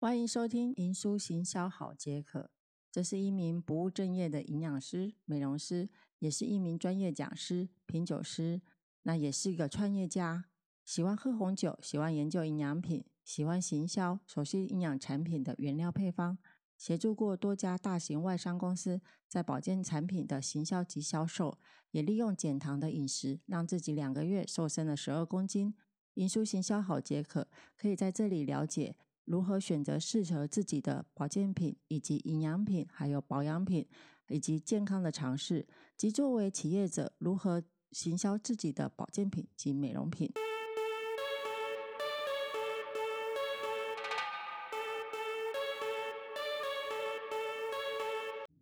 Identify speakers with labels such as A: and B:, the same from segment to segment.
A: 欢迎收听《银书行销好解渴》。这是一名不务正业的营养师、美容师，也是一名专业讲师、品酒师，那也是一个创业家。喜欢喝红酒，喜欢研究营养品，喜欢行销，熟悉营养产品的原料配方，协助过多家大型外商公司在保健产品的行销及销售，也利用减糖的饮食，让自己两个月瘦身了十二公斤。银书行销好解渴，可以在这里了解如何选择适合自己的保健品，以及营养品，还有保养品，以及健康的尝试，及作为企业者如何行销自己的保健品及美容品。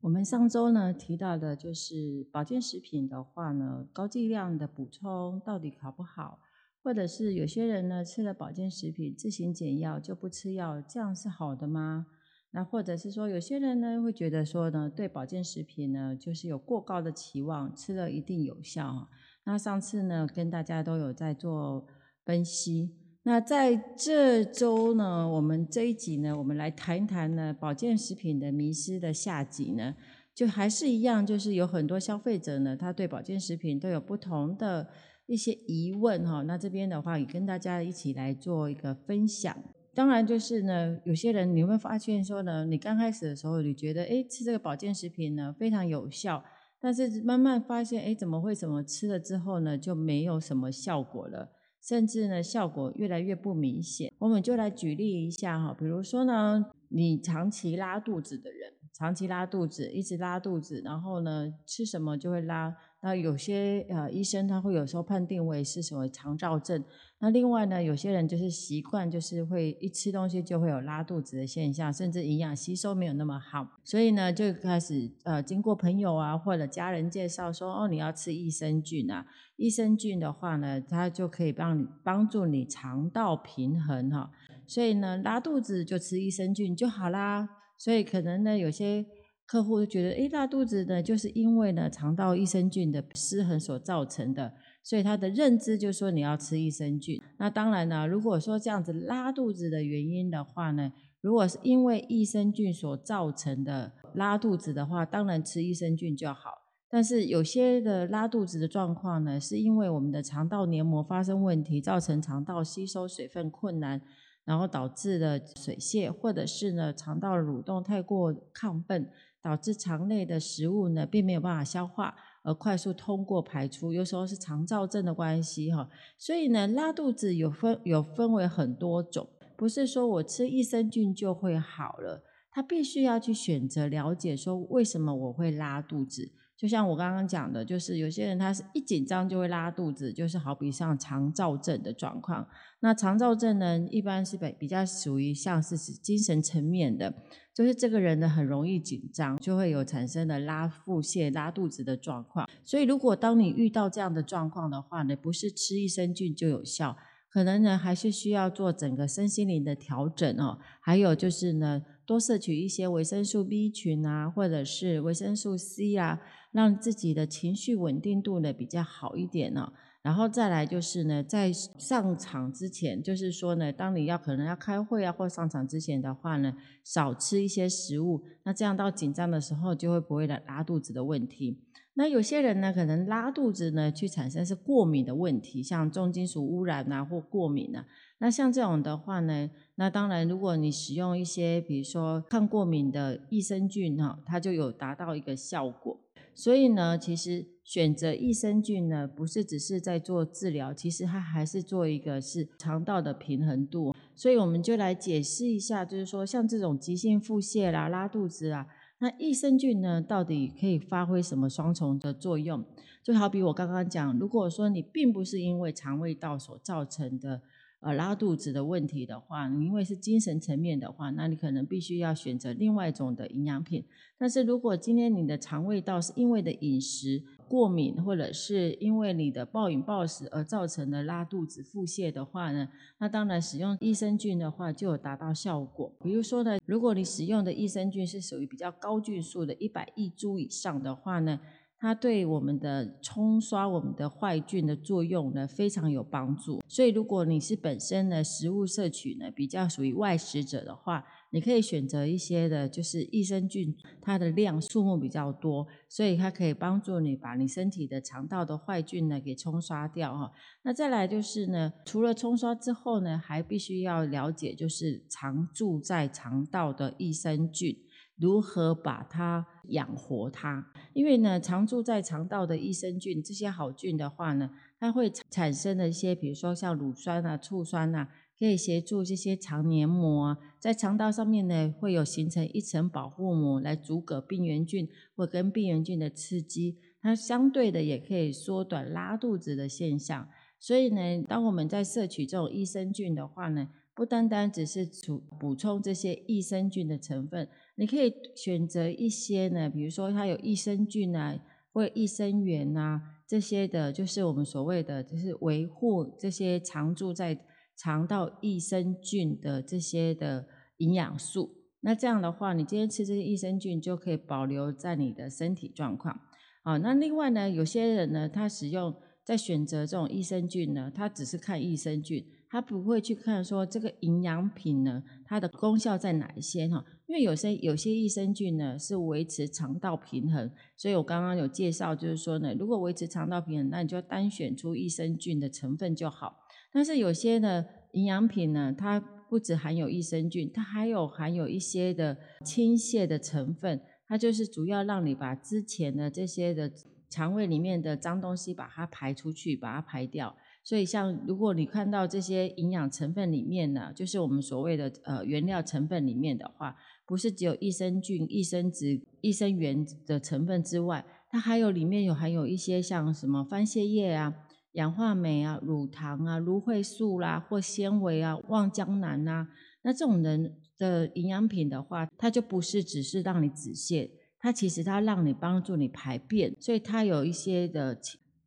A: 我们上周呢提到的就是保健食品的话呢，高剂量的补充到底好不好？或者是有些人呢吃了保健食品自行减药就不吃药，这样是好的吗？那或者是说有些人呢会觉得说呢对保健食品呢就是有过高的期望，吃了一定有效。那上次呢跟大家都有在做分析。那在这周呢，我们这一集呢，我们来谈一谈呢保健食品的迷失的下集呢，就还是一样，就是有很多消费者呢，他对保健食品都有不同的。一些疑问哈，那这边的话也跟大家一起来做一个分享。当然就是呢，有些人你会发现说呢，你刚开始的时候你觉得哎吃这个保健食品呢非常有效，但是慢慢发现哎怎么会怎么吃了之后呢就没有什么效果了，甚至呢效果越来越不明显。我们就来举例一下哈，比如说呢，你长期拉肚子的人，长期拉肚子，一直拉肚子，然后呢吃什么就会拉。那有些呃医生他会有时候判定为是什么肠燥症。那另外呢，有些人就是习惯就是会一吃东西就会有拉肚子的现象，甚至营养吸收没有那么好，所以呢就开始呃经过朋友啊或者家人介绍说哦你要吃益生菌啊，益生菌的话呢它就可以帮你帮助你肠道平衡哈，所以呢拉肚子就吃益生菌就好啦。所以可能呢有些。客户就觉得，哎，拉肚子呢，就是因为呢肠道益生菌的失衡所造成的，所以他的认知就说你要吃益生菌。那当然呢，如果说这样子拉肚子的原因的话呢，如果是因为益生菌所造成的拉肚子的话，当然吃益生菌就好。但是有些的拉肚子的状况呢，是因为我们的肠道黏膜发生问题，造成肠道吸收水分困难。然后导致的水泄，或者是呢肠道蠕动太过亢奋，导致肠内的食物呢并没有办法消化，而快速通过排出。有时候是肠燥症的关系哈，所以呢拉肚子有分有分为很多种，不是说我吃益生菌就会好了，他必须要去选择了解说为什么我会拉肚子。就像我刚刚讲的，就是有些人他是一紧张就会拉肚子，就是好比像肠燥症的状况。那肠燥症呢，一般是比比较属于像是精神层面的，就是这个人呢很容易紧张，就会有产生的拉腹泻、拉肚子的状况。所以如果当你遇到这样的状况的话呢，不是吃益生菌就有效，可能呢还是需要做整个身心灵的调整哦。还有就是呢，多摄取一些维生素 B 群啊，或者是维生素 C 啊。让自己的情绪稳定度呢比较好一点呢，然后再来就是呢，在上场之前，就是说呢，当你要可能要开会啊或上场之前的话呢，少吃一些食物，那这样到紧张的时候就会不会来拉肚子的问题。那有些人呢，可能拉肚子呢，去产生是过敏的问题，像重金属污染啊或过敏啊。那像这种的话呢，那当然如果你使用一些比如说抗过敏的益生菌哈，它就有达到一个效果。所以呢，其实选择益生菌呢，不是只是在做治疗，其实它还是做一个是肠道的平衡度。所以我们就来解释一下，就是说像这种急性腹泻啦、拉肚子啊，那益生菌呢，到底可以发挥什么双重的作用？就好比我刚刚讲，如果说你并不是因为肠胃道所造成的。呃，拉肚子的问题的话，因为是精神层面的话，那你可能必须要选择另外一种的营养品。但是如果今天你的肠胃道是因为的饮食过敏，或者是因为你的暴饮暴食而造成的拉肚子、腹泻的话呢，那当然使用益生菌的话就有达到效果。比如说呢，如果你使用的益生菌是属于比较高菌数的，一百亿株以上的话呢。它对我们的冲刷我们的坏菌的作用呢非常有帮助，所以如果你是本身呢食物摄取呢比较属于外食者的话，你可以选择一些的，就是益生菌，它的量数目比较多，所以它可以帮助你把你身体的肠道的坏菌呢给冲刷掉哈。那再来就是呢，除了冲刷之后呢，还必须要了解就是常住在肠道的益生菌。如何把它养活它？因为呢，常住在肠道的益生菌，这些好菌的话呢，它会产生的一些，比如说像乳酸啊、醋酸啊，可以协助这些肠黏膜啊，在肠道上面呢，会有形成一层保护膜来阻隔病原菌或跟病原菌的刺激。它相对的也可以缩短拉肚子的现象。所以呢，当我们在摄取这种益生菌的话呢，不单单只是补补充这些益生菌的成分。你可以选择一些呢，比如说它有益生菌啊，或益生元啊这些的，就是我们所谓的，就是维护这些常住在肠道益生菌的这些的营养素。那这样的话，你今天吃这些益生菌就可以保留在你的身体状况。好，那另外呢，有些人呢，他使用在选择这种益生菌呢，他只是看益生菌。他不会去看说这个营养品呢，它的功效在哪一些哈？因为有些有些益生菌呢是维持肠道平衡，所以我刚刚有介绍，就是说呢，如果维持肠道平衡，那你就单选出益生菌的成分就好。但是有些呢营养品呢，它不只含有益生菌，它还有含有一些的清泻的成分，它就是主要让你把之前的这些的肠胃里面的脏东西把它排出去，把它排掉。所以，像如果你看到这些营养成分里面呢，就是我们所谓的呃原料成分里面的话，不是只有益生菌、益生质、益生元的成分之外，它还有里面有含有一些像什么番泻叶啊、氧化镁啊、乳糖啊、芦荟素啦，或纤维啊、望江南呐。那这种人的营养品的话，它就不是只是让你止泻，它其实它让你帮助你排便，所以它有一些的。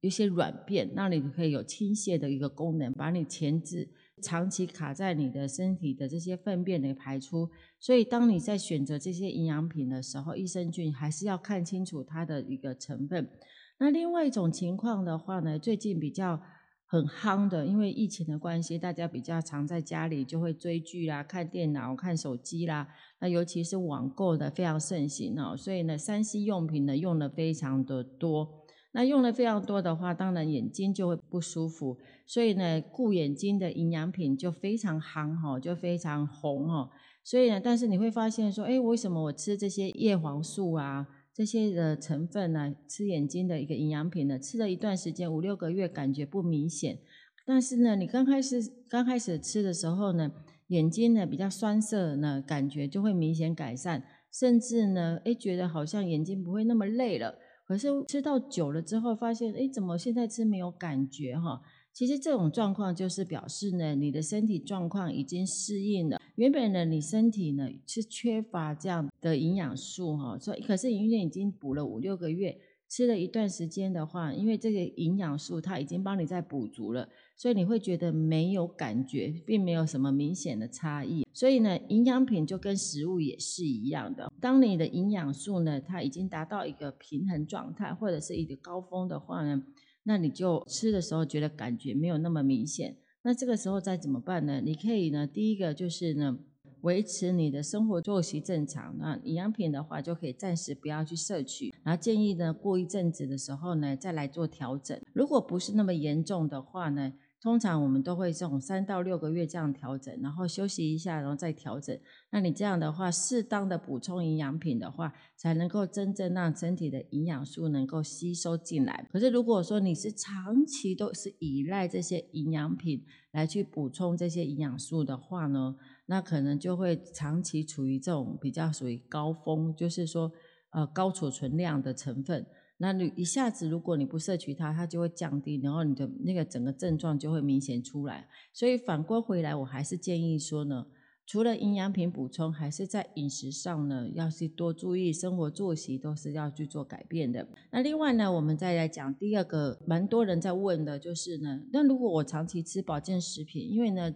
A: 一些软便，让你可以有倾泻的一个功能，把你前置长期卡在你的身体的这些粪便的排出。所以，当你在选择这些营养品的时候，益生菌还是要看清楚它的一个成分。那另外一种情况的话呢，最近比较很夯的，因为疫情的关系，大家比较常在家里就会追剧啦、看电脑、看手机啦。那尤其是网购的非常盛行哦，所以呢，三 C 用品呢用的非常的多。那用的非常多的话，当然眼睛就会不舒服，所以呢，顾眼睛的营养品就非常夯哈，就非常红哈。所以呢，但是你会发现说，哎，为什么我吃这些叶黄素啊，这些的成分呢，吃眼睛的一个营养品呢，吃了一段时间五六个月，感觉不明显。但是呢，你刚开始刚开始吃的时候呢，眼睛呢比较酸涩呢，感觉就会明显改善，甚至呢，哎，觉得好像眼睛不会那么累了。可是吃到久了之后，发现哎，怎么现在吃没有感觉哈？其实这种状况就是表示呢，你的身体状况已经适应了。原本呢，你身体呢是缺乏这样的营养素哈，所以可是营养已经补了五六个月。吃了一段时间的话，因为这个营养素它已经帮你在补足了，所以你会觉得没有感觉，并没有什么明显的差异。所以呢，营养品就跟食物也是一样的。当你的营养素呢，它已经达到一个平衡状态，或者是一个高峰的话呢，那你就吃的时候觉得感觉没有那么明显。那这个时候再怎么办呢？你可以呢，第一个就是呢。维持你的生活作息正常，那营养品的话就可以暂时不要去摄取，然后建议呢过一阵子的时候呢再来做调整。如果不是那么严重的话呢，通常我们都会这种三到六个月这样调整，然后休息一下，然后再调整。那你这样的话，适当的补充营养品的话，才能够真正让身体的营养素能够吸收进来。可是如果说你是长期都是依赖这些营养品来去补充这些营养素的话呢？那可能就会长期处于这种比较属于高峰，就是说，呃，高储存量的成分。那你一下子如果你不摄取它，它就会降低，然后你的那个整个症状就会明显出来。所以反观回来，我还是建议说呢，除了营养品补充，还是在饮食上呢，要去多注意生活作息，都是要去做改变的。那另外呢，我们再来讲第二个，蛮多人在问的就是呢，那如果我长期吃保健食品，因为呢。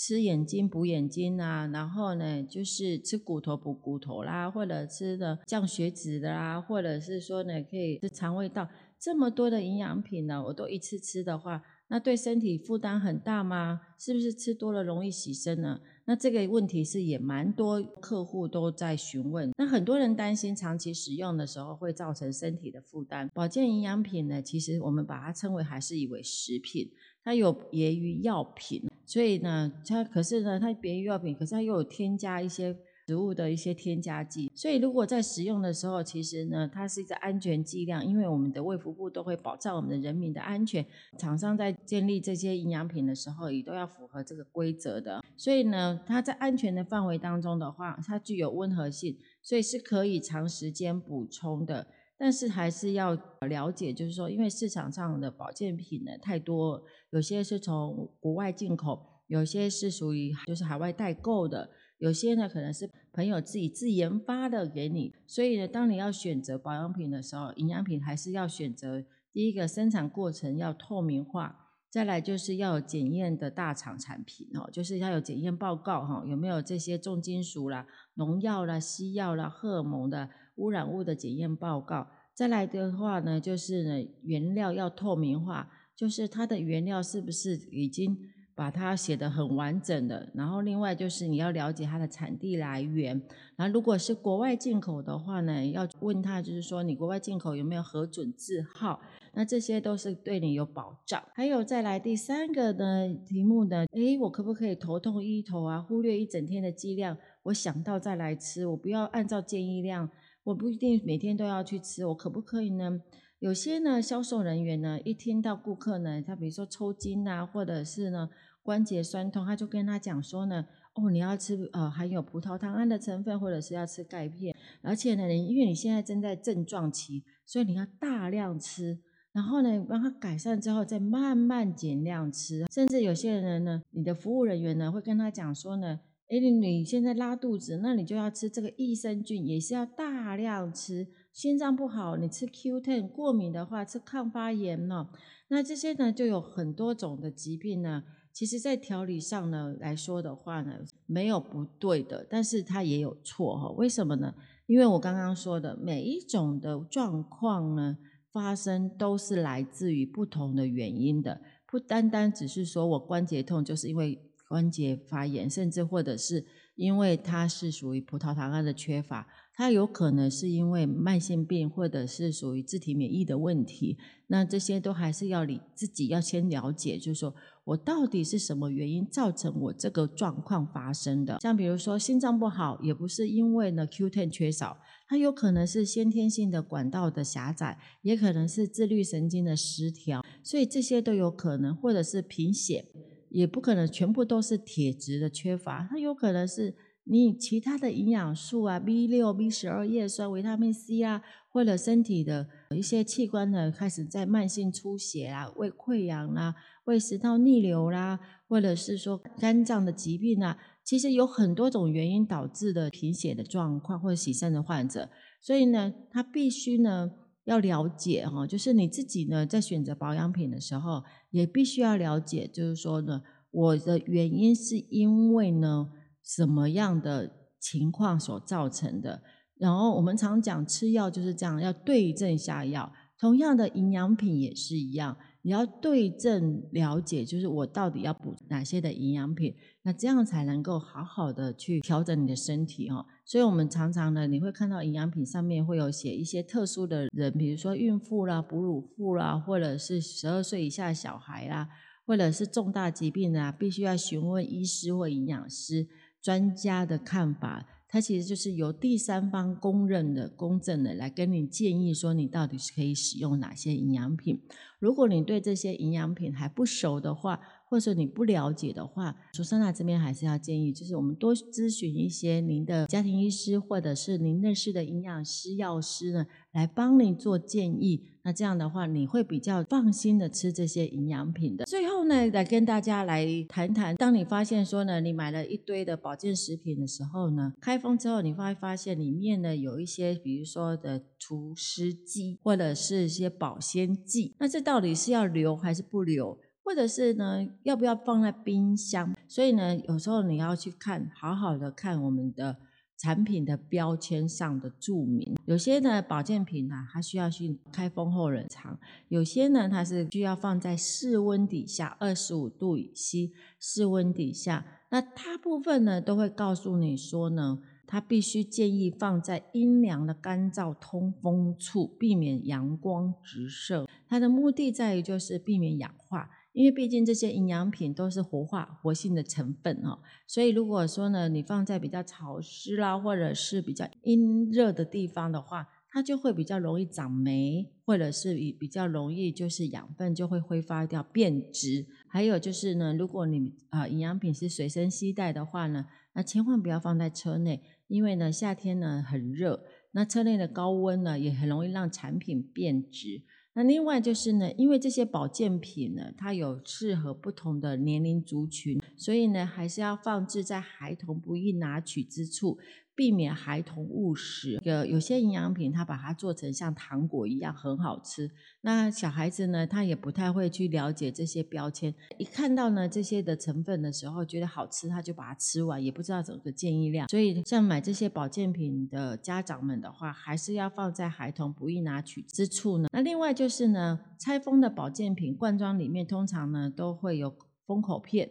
A: 吃眼睛补眼睛啊，然后呢，就是吃骨头补骨头啦，或者吃的降血脂的啦，或者是说呢，可以吃肠胃道这么多的营养品呢，我都一次吃的话，那对身体负担很大吗？是不是吃多了容易洗身呢？那这个问题是也蛮多客户都在询问。那很多人担心长期使用的时候会造成身体的负担。保健营养品呢，其实我们把它称为还是以为食品，它有别于药品，所以呢，它可是呢，它别于药品，可是它又有添加一些。植物的一些添加剂，所以如果在使用的时候，其实呢，它是一个安全剂量，因为我们的卫福部都会保障我们的人民的安全。厂商在建立这些营养品的时候，也都要符合这个规则的。所以呢，它在安全的范围当中的话，它具有温和性，所以是可以长时间补充的。但是还是要了解，就是说，因为市场上的保健品呢太多，有些是从国外进口，有些是属于就是海外代购的。有些呢，可能是朋友自己自研发的给你，所以呢，当你要选择保养品的时候，营养品还是要选择第一个生产过程要透明化，再来就是要有检验的大厂产品哦，就是要有检验报告哈，有没有这些重金属啦、农药啦、西药啦、荷尔蒙的污染物的检验报告。再来的话呢，就是呢原料要透明化，就是它的原料是不是已经。把它写得很完整的，然后另外就是你要了解它的产地来源，然后如果是国外进口的话呢，要问他就是说你国外进口有没有核准字号，那这些都是对你有保障。还有再来第三个呢题目呢，诶，我可不可以头痛医头啊，忽略一整天的剂量，我想到再来吃，我不要按照建议量，我不一定每天都要去吃，我可不可以呢？有些呢销售人员呢，一听到顾客呢，他比如说抽筋啊，或者是呢。关节酸痛，他就跟他讲说呢，哦，你要吃呃含有葡萄糖胺的成分，或者是要吃钙片，而且呢，因为你现在正在症状期，所以你要大量吃，然后呢，帮他改善之后再慢慢减量吃，甚至有些人呢，你的服务人员呢会跟他讲说呢，哎，你现在拉肚子，那你就要吃这个益生菌，也是要大量吃，心脏不好，你吃 Q10，过敏的话吃抗发炎呢，那这些呢就有很多种的疾病呢。其实，在调理上呢来说的话呢，没有不对的，但是它也有错哈。为什么呢？因为我刚刚说的每一种的状况呢发生都是来自于不同的原因的，不单单只是说我关节痛就是因为关节发炎，甚至或者是因为它是属于葡萄糖胺的缺乏。它有可能是因为慢性病，或者是属于自体免疫的问题，那这些都还是要你自己要先了解，就是说我到底是什么原因造成我这个状况发生的。像比如说心脏不好，也不是因为呢 Q10 缺少，它有可能是先天性的管道的狭窄，也可能是自律神经的失调，所以这些都有可能，或者是贫血，也不可能全部都是铁质的缺乏，它有可能是。你其他的营养素啊，B 六、B 十二叶酸、维他命 C 啊，或者身体的一些器官呢，开始在慢性出血啊、胃溃疡啦、胃食道逆流啦，或者是说肝脏的疾病啊，其实有很多种原因导致的贫血的状况或者洗肾的患者，所以呢，他必须呢要了解哈，就是你自己呢在选择保养品的时候，也必须要了解，就是说呢，我的原因是因为呢。什么样的情况所造成的？然后我们常讲吃药就是这样，要对症下药。同样的营养品也是一样，你要对症了解，就是我到底要补哪些的营养品，那这样才能够好好的去调整你的身体哦。所以我们常常呢，你会看到营养品上面会有写一些特殊的人，比如说孕妇啦、哺乳妇啦，或者是十二岁以下的小孩啦，或者是重大疾病啊，必须要询问医师或营养师。专家的看法，它其实就是由第三方公认的、公正的来跟你建议说，你到底是可以使用哪些营养品。如果你对这些营养品还不熟的话，或者说你不了解的话，苏珊娜这边还是要建议，就是我们多咨询一些您的家庭医师，或者是您认识的营养师、药师呢，来帮您做建议。那这样的话，你会比较放心的吃这些营养品的。最后呢，来跟大家来谈谈，当你发现说呢，你买了一堆的保健食品的时候呢，开封之后，你会发现里面呢有一些，比如说的除湿剂，或者是一些保鲜剂，那这到底是要留还是不留？或者是呢，要不要放在冰箱？所以呢，有时候你要去看，好好的看我们的产品的标签上的注明。有些呢保健品呢，它需要去开封后冷藏；有些呢，它是需要放在室温底下，二十五度以西室温底下。那大部分呢都会告诉你说呢，它必须建议放在阴凉的干燥通风处，避免阳光直射。它的目的在于就是避免氧化，因为毕竟这些营养品都是活化活性的成分哦，所以如果说呢你放在比较潮湿啦，或者是比较阴热的地方的话，它就会比较容易长霉，或者是比比较容易就是养分就会挥发掉变质。还有就是呢，如果你啊营养品是随身携带的话呢，那千万不要放在车内，因为呢夏天呢很热，那车内的高温呢也很容易让产品变质。那另外就是呢，因为这些保健品呢，它有适合不同的年龄族群，所以呢还是要放置在孩童不易拿取之处。避免孩童误食。有有些营养品，它把它做成像糖果一样很好吃。那小孩子呢，他也不太会去了解这些标签。一看到呢这些的成分的时候，觉得好吃，他就把它吃完，也不知道整个建议量。所以像买这些保健品的家长们的话，还是要放在孩童不易拿取之处呢。那另外就是呢，拆封的保健品罐装里面通常呢都会有封口片。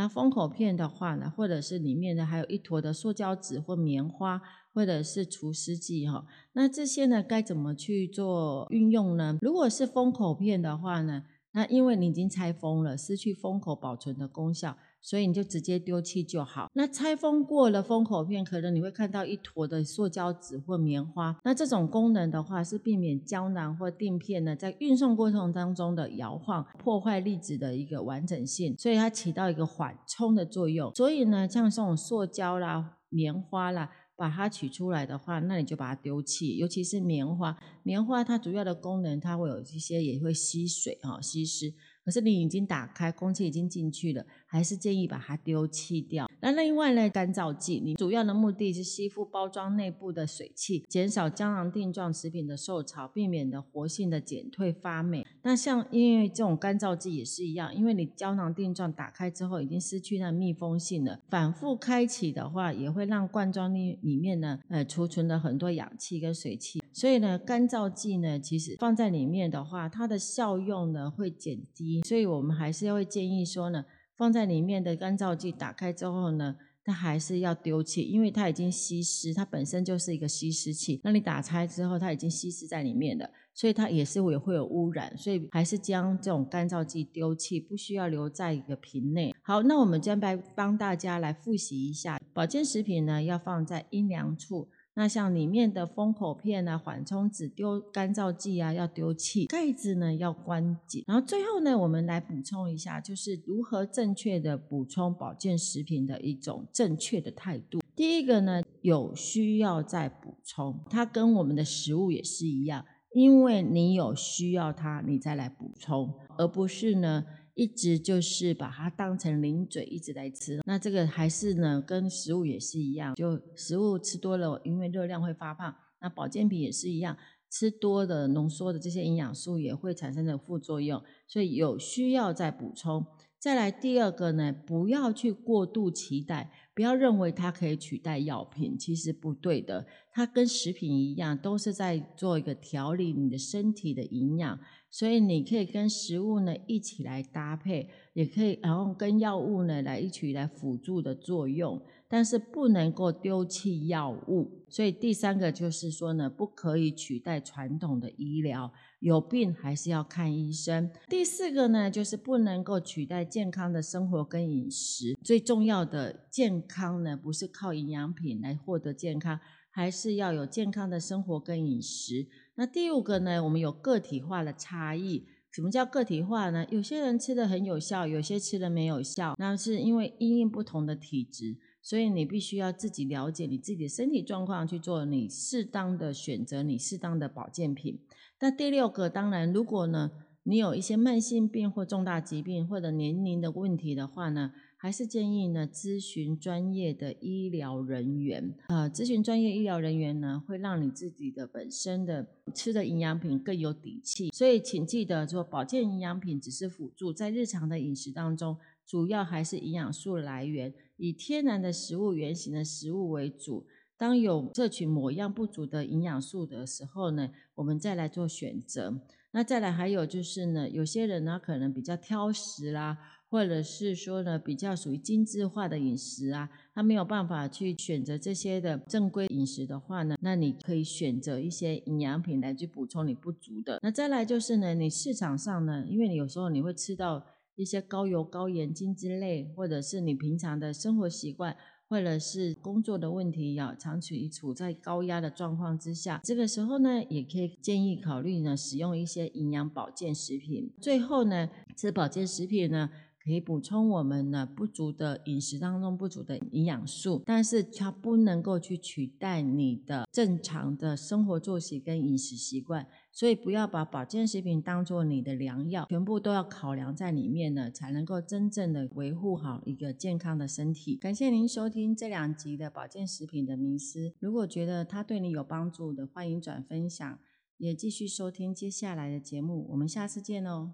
A: 那封口片的话呢，或者是里面的还有一坨的塑胶纸或棉花，或者是除湿剂哈。那这些呢该怎么去做运用呢？如果是封口片的话呢，那因为你已经拆封了，失去封口保存的功效。所以你就直接丢弃就好。那拆封过了封口片，可能你会看到一坨的塑胶纸或棉花。那这种功能的话，是避免胶囊或垫片呢在运送过程当中的摇晃，破坏粒子的一个完整性。所以它起到一个缓冲的作用。所以呢，像这种塑胶啦、棉花啦，把它取出来的话，那你就把它丢弃。尤其是棉花，棉花它主要的功能，它会有一些也会吸水哈，吸湿。可是你已经打开，空气已经进去了，还是建议把它丢弃掉。那另外呢，干燥剂，你主要的目的是吸附包装内部的水汽，减少胶囊定状食品的受潮，避免的活性的减退发霉。那像因为这种干燥剂也是一样，因为你胶囊定状打开之后已经失去那密封性了，反复开启的话，也会让罐装里里面呢，呃，储存了很多氧气跟水汽。所以呢，干燥剂呢，其实放在里面的话，它的效用呢会减低。所以我们还是会建议说呢。放在里面的干燥剂打开之后呢，它还是要丢弃，因为它已经吸湿，它本身就是一个吸湿器。那你打开之后，它已经吸湿在里面了，所以它也是会会有污染，所以还是将这种干燥剂丢弃，不需要留在一个瓶内。好，那我们将来帮大家来复习一下，保健食品呢要放在阴凉处。那像里面的封口片啊、缓冲纸、丢干燥剂啊，要丢弃；盖子呢要关紧。然后最后呢，我们来补充一下，就是如何正确的补充保健食品的一种正确的态度。第一个呢，有需要再补充，它跟我们的食物也是一样，因为你有需要它，你再来补充，而不是呢。一直就是把它当成零嘴一直在吃，那这个还是呢，跟食物也是一样，就食物吃多了，因为热量会发胖。那保健品也是一样，吃多的浓缩的这些营养素也会产生的副作用，所以有需要再补充。再来第二个呢，不要去过度期待，不要认为它可以取代药品，其实不对的。它跟食品一样，都是在做一个调理你的身体的营养。所以你可以跟食物呢一起来搭配，也可以然后跟药物呢来一起来辅助的作用，但是不能够丢弃药物。所以第三个就是说呢，不可以取代传统的医疗，有病还是要看医生。第四个呢，就是不能够取代健康的生活跟饮食。最重要的健康呢，不是靠营养品来获得健康，还是要有健康的生活跟饮食。那第五个呢？我们有个体化的差异。什么叫个体化呢？有些人吃的很有效，有些吃的没有效。那是因为因应不同的体质，所以你必须要自己了解你自己的身体状况，去做你适当的选择，你适当的保健品。那第六个，当然，如果呢你有一些慢性病或重大疾病或者年龄的问题的话呢？还是建议呢，咨询专业的医疗人员。呃，咨询专业医疗人员呢，会让你自己的本身的吃的营养品更有底气。所以，请记得做保健营养品只是辅助，在日常的饮食当中，主要还是营养素来源，以天然的食物原型的食物为主。当有摄取某样不足的营养素的时候呢，我们再来做选择。那再来还有就是呢，有些人呢可能比较挑食啦。或者是说呢比较属于精致化的饮食啊，他没有办法去选择这些的正规饮食的话呢，那你可以选择一些营养品来去补充你不足的。那再来就是呢，你市场上呢，因为你有时候你会吃到一些高油高盐精之类，或者是你平常的生活习惯。或者是工作的问题，要长期处在高压的状况之下，这个时候呢，也可以建议考虑呢，使用一些营养保健食品。最后呢，吃保健食品呢。可以补充我们呢不足的饮食当中不足的营养素，但是它不能够去取代你的正常的生活作息跟饮食习惯，所以不要把保健食品当做你的良药，全部都要考量在里面呢，才能够真正的维护好一个健康的身体。感谢您收听这两集的保健食品的迷思，如果觉得它对你有帮助的，欢迎转分享，也继续收听接下来的节目，我们下次见哦。